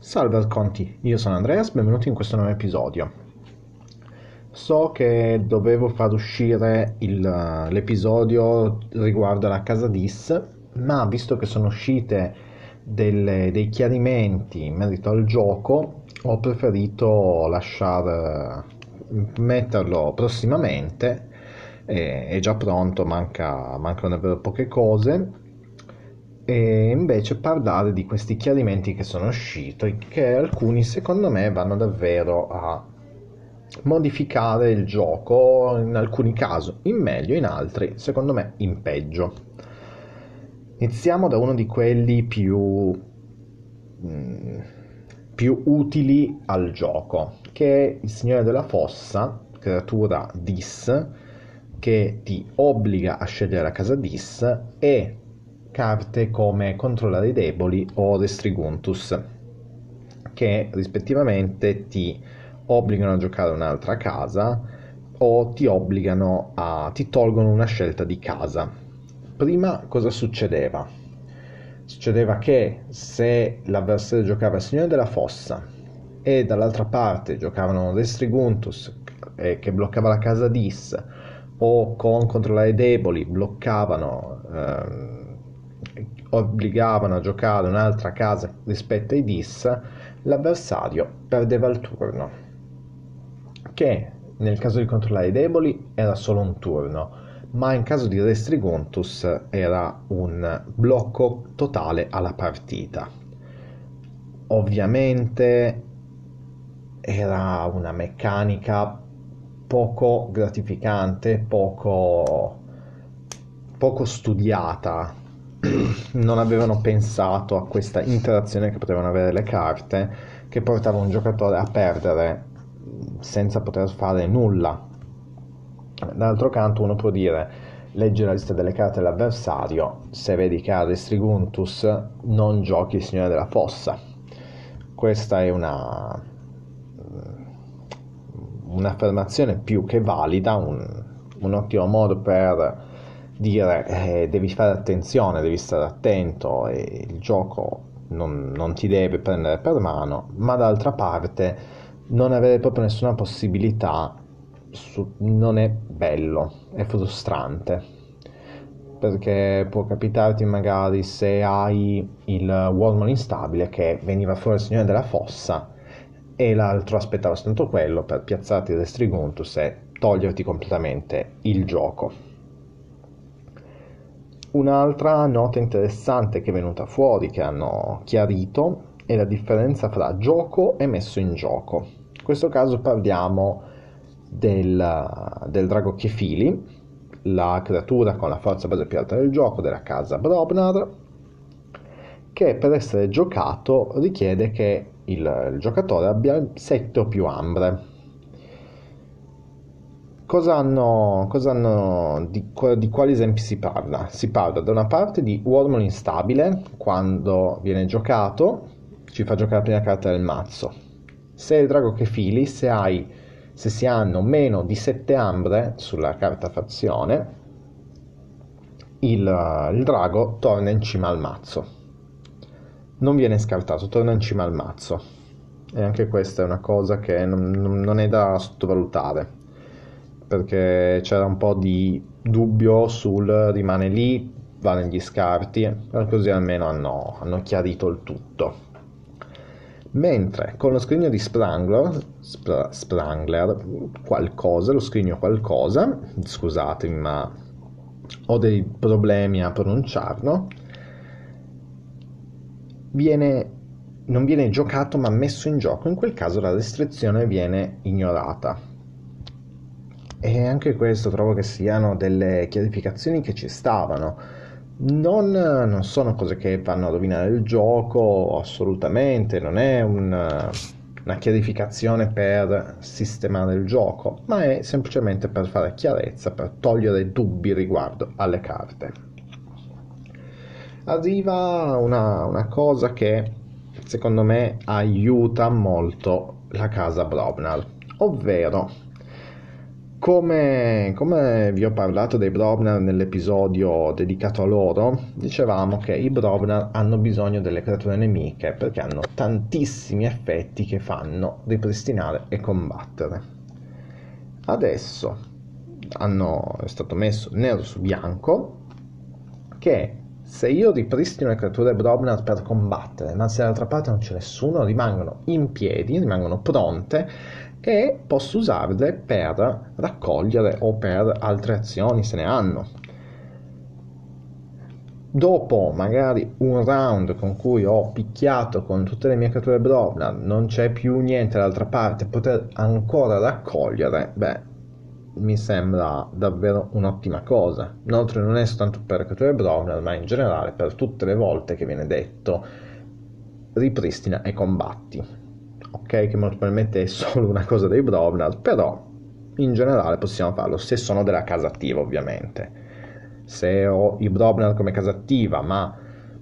Salve Conti, io sono Andreas, benvenuti in questo nuovo episodio. So che dovevo far uscire il, l'episodio riguardo alla casa DIS, ma visto che sono uscite delle, dei chiarimenti in merito al gioco, ho preferito lasciare metterlo prossimamente. È, è già pronto, manca, mancano davvero poche cose e invece parlare di questi chiarimenti che sono usciti, che alcuni secondo me vanno davvero a modificare il gioco, in alcuni casi in meglio, in altri secondo me in peggio. Iniziamo da uno di quelli più, mm, più utili al gioco, che è il Signore della Fossa, creatura Dis, che ti obbliga a scegliere la casa Dis e carte come Controllare i deboli o Restriguntus, che rispettivamente ti obbligano a giocare un'altra casa o ti obbligano a ti tolgono una scelta di casa. Prima cosa succedeva? Succedeva che se l'avversario giocava il Signore della Fossa e dall'altra parte giocavano Restriguntus eh, che bloccava la casa Dis o con Controllare deboli bloccavano eh, obbligavano a giocare un'altra casa rispetto ai dis, l'avversario perdeva il turno, che nel caso di controllare i deboli era solo un turno, ma in caso di Restriguntus era un blocco totale alla partita. Ovviamente era una meccanica poco gratificante, poco, poco studiata non avevano pensato a questa interazione che potevano avere le carte che portava un giocatore a perdere senza poter fare nulla. D'altro canto uno può dire leggi la lista delle carte dell'avversario, se vedi che ha Restriguntus non giochi il Signore della Fossa. Questa è una un'affermazione più che valida, un, un ottimo modo per dire eh, devi fare attenzione, devi stare attento e il gioco non, non ti deve prendere per mano, ma d'altra parte non avere proprio nessuna possibilità su, non è bello, è frustrante perché può capitarti magari se hai il Wormhole instabile che veniva fuori il signore della fossa e l'altro aspettava soltanto quello per piazzarti il Restriguntus e toglierti completamente il gioco. Un'altra nota interessante che è venuta fuori, che hanno chiarito, è la differenza fra gioco e messo in gioco. In questo caso parliamo del, del drago Kefili, la creatura con la forza base più alta del gioco della casa Brobnar, che per essere giocato richiede che il, il giocatore abbia 7 o più ambre Cosa hanno, cosa hanno di, di, quali esempi si parla? Si parla da una parte di Wormhole instabile, quando viene giocato, ci fa giocare la prima carta del mazzo. Se il drago che fili, se, hai, se si hanno meno di 7 ambre sulla carta fazione, il, il drago torna in cima al mazzo. Non viene scartato, torna in cima al mazzo. E anche questa è una cosa che non, non è da sottovalutare perché c'era un po' di dubbio sul rimane lì, va negli scarti, così almeno hanno, hanno chiarito il tutto. Mentre con lo scrigno di Sprangler, Spr- Sprangler, qualcosa, lo scrigno qualcosa, scusatemi ma ho dei problemi a pronunciarlo, viene, non viene giocato ma messo in gioco, in quel caso la restrizione viene ignorata e anche questo trovo che siano delle chiarificazioni che ci stavano. Non, non sono cose che vanno a rovinare il gioco, assolutamente, non è un, una chiarificazione per sistemare il gioco, ma è semplicemente per fare chiarezza, per togliere dubbi riguardo alle carte. Arriva una, una cosa che secondo me aiuta molto la casa Brobnar, ovvero Come, come, vi ho parlato dei Brobnar nell'episodio dedicato a loro, dicevamo che i Brobnar hanno bisogno delle creature nemiche perché hanno tantissimi effetti che fanno ripristinare e combattere. Adesso hanno, è stato messo nero su bianco che se io ripristino le creature Brobnar per combattere, ma se dall'altra parte non c'è nessuno, rimangono in piedi, rimangono pronte e posso usarle per raccogliere o per altre azioni se ne hanno. Dopo magari un round con cui ho picchiato con tutte le mie creature Brobnar, non c'è più niente dall'altra parte, poter ancora raccogliere, beh, mi sembra davvero un'ottima cosa. Inoltre non è soltanto per creature Browner, ma in generale per tutte le volte che viene detto ripristina e combatti. Ok, che molto probabilmente è solo una cosa dei Browner, però in generale possiamo farlo se sono della casa attiva ovviamente. Se ho i Browner come casa attiva, ma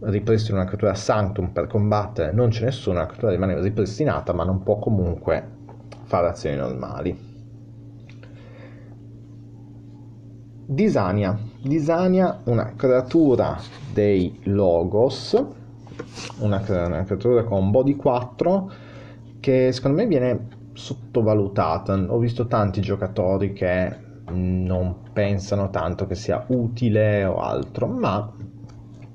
ripristino una creatura Sanctum per combattere, non c'è nessuno, la creatura rimane ripristinata, ma non può comunque fare azioni normali. Disania. Disania, una creatura dei Logos, una, una creatura con body 4 che secondo me viene sottovalutata. Ho visto tanti giocatori che non pensano tanto che sia utile o altro, ma,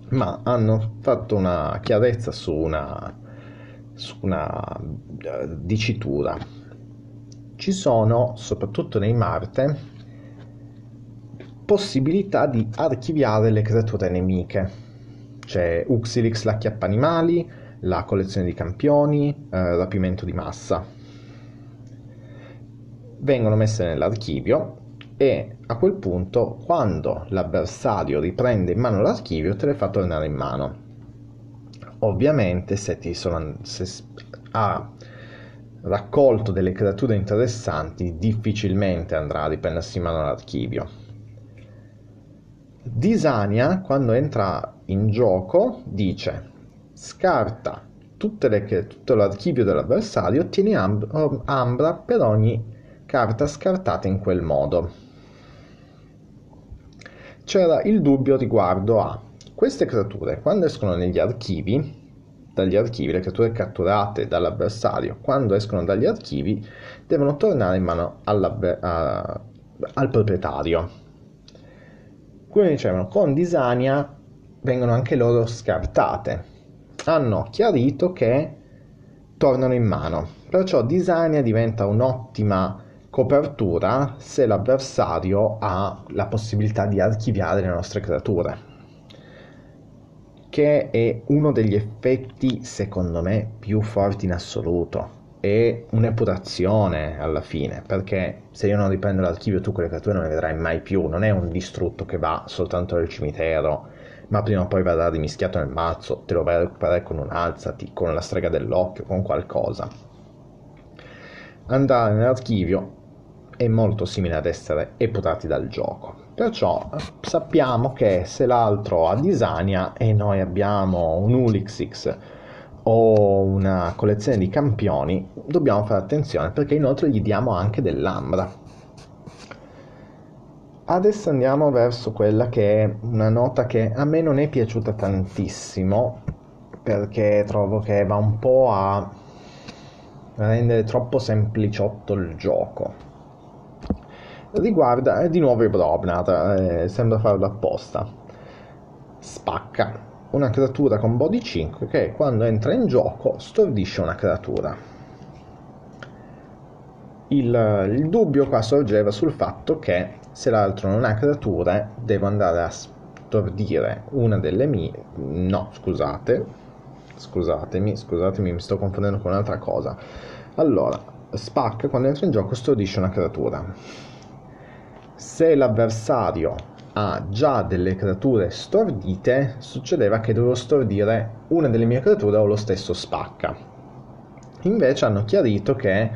ma hanno fatto una chiarezza su una, su una uh, dicitura. Ci sono, soprattutto nei Marte, possibilità di archiviare le creature nemiche. C'è Uxilix la chiappa animali, la collezione di campioni, eh, rapimento di massa. Vengono messe nell'archivio e a quel punto quando l'avversario riprende in mano l'archivio te le fa tornare in mano. Ovviamente se sono se ha raccolto delle creature interessanti difficilmente andrà a riprendersi in mano l'archivio Disania, quando entra in gioco, dice scarta le, tutto l'archivio dell'avversario, ottieni ambra per ogni carta scartata in quel modo. C'era il dubbio riguardo a queste creature, quando escono negli archivi, dagli archivi, le creature catturate dall'avversario, quando escono dagli archivi, devono tornare in mano a, al proprietario come dicevano, con Disania vengono anche loro scartate. Hanno chiarito che tornano in mano, perciò Disania diventa un'ottima copertura se l'avversario ha la possibilità di archiviare le nostre creature che è uno degli effetti secondo me più forti in assoluto. È un'epurazione alla fine, perché se io non riprendo l'archivio tu quelle creature non le vedrai mai più, non è un distrutto che va soltanto nel cimitero, ma prima o poi verrà rimischiato nel mazzo, te lo vai a recuperare con un alzati, con la strega dell'occhio, con qualcosa. Andare nell'archivio è molto simile ad essere epurati dal gioco. Perciò sappiamo che se l'altro ha Disania e noi abbiamo un Ulixix o una collezione di campioni, dobbiamo fare attenzione perché inoltre gli diamo anche dell'ambra. Adesso andiamo verso quella che è una nota che a me non è piaciuta tantissimo perché trovo che va un po' a rendere troppo sempliciotto il gioco. Riguarda eh, di nuovo i Brobnar, eh, sembra farlo apposta. Spacca una creatura con body 5 che quando entra in gioco stordisce una creatura. Il, il, dubbio qua sorgeva sul fatto che se l'altro non ha creature devo andare a stordire una delle mie... no, scusate, scusatemi, scusatemi, mi sto confondendo con un'altra cosa. Allora, Spac quando entra in gioco stordisce una creatura. Se l'avversario ha già delle creature stordite, succedeva che dovevo stordire una delle mie creature o lo stesso spacca. Invece hanno chiarito che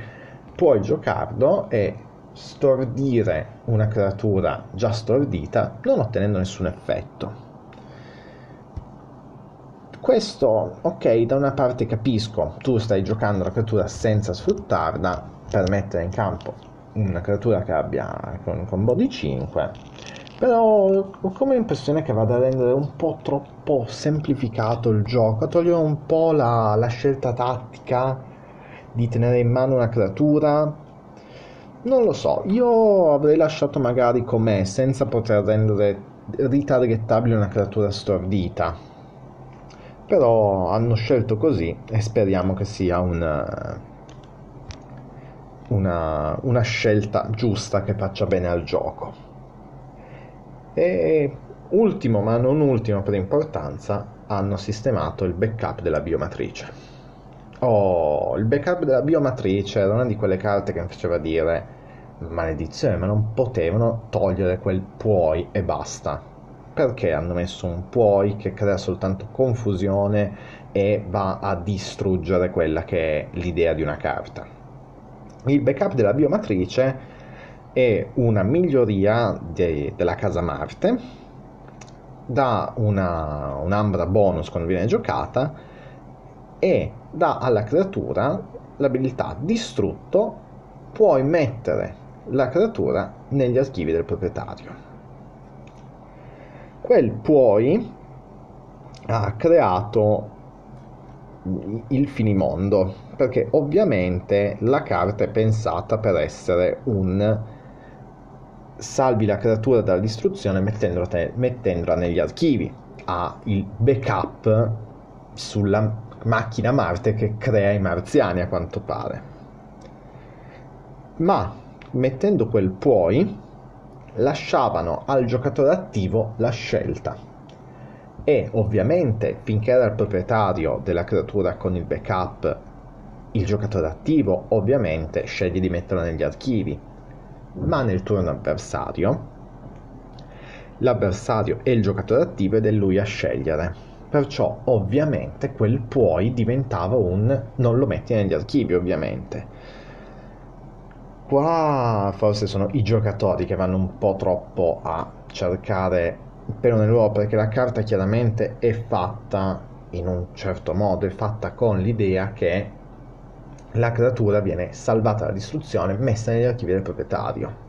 puoi giocarlo e stordire una creatura già stordita non ottenendo nessun effetto. Questo, ok, da una parte capisco, tu stai giocando la creatura senza sfruttarla per mettere in campo una creatura che abbia con combo di 5 però ho come impressione che vada a rendere un po' troppo semplificato il gioco a togliere un po' la, la scelta tattica di tenere in mano una creatura non lo so, io avrei lasciato magari com'è senza poter rendere ritargettabile una creatura stordita però hanno scelto così e speriamo che sia un, una, una scelta giusta che faccia bene al gioco. E ultimo ma non ultimo per importanza hanno sistemato il backup della biomatrice. Oh, il backup della biomatrice era una di quelle carte che mi faceva dire maledizione, ma non potevano togliere quel puoi e basta. Perché hanno messo un puoi che crea soltanto confusione e va a distruggere quella che è l'idea di una carta? Il backup della biomatrice è una miglioria de- della casa Marte, dà una, un'ambra bonus quando viene giocata e dà alla creatura l'abilità distrutto, puoi mettere la creatura negli archivi del proprietario. Quel puoi ha creato il finimondo, perché ovviamente la carta è pensata per essere un salvi la creatura dalla distruzione mettendola, te, mettendola negli archivi, ha il backup sulla macchina Marte che crea i marziani a quanto pare. Ma mettendo quel puoi lasciavano al giocatore attivo la scelta. E ovviamente finché era il proprietario della creatura con il backup il giocatore attivo ovviamente sceglie di metterla negli archivi. Ma nel turno avversario l'avversario è il giocatore attivo ed è lui a scegliere perciò ovviamente quel puoi diventava un non lo metti negli archivi ovviamente qua forse sono i giocatori che vanno un po' troppo a cercare pelo nell'uovo perché la carta chiaramente è fatta in un certo modo, è fatta con l'idea che la creatura viene salvata dalla distruzione, messa negli archivi del proprietario.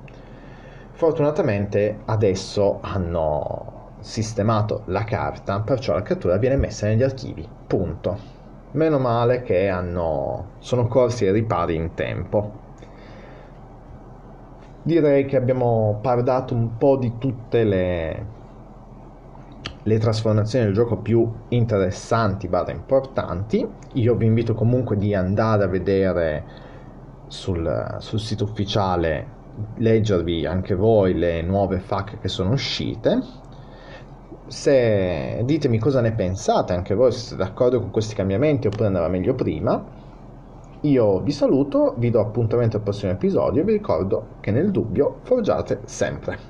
Fortunatamente adesso hanno sistemato la carta, perciò la creatura viene messa negli archivi. Punto. Meno male che hanno, sono corsi ai ripari in tempo. Direi che abbiamo parlato un po' di tutte le le trasformazioni del gioco più interessanti, barra importanti. Io vi invito comunque di andare a vedere sul, sul sito ufficiale, leggervi anche voi le nuove FAQ che sono uscite. Se ditemi cosa ne pensate, anche voi se siete d'accordo con questi cambiamenti oppure andava meglio prima. Io vi saluto, vi do appuntamento al prossimo episodio e vi ricordo che nel dubbio forgiate sempre.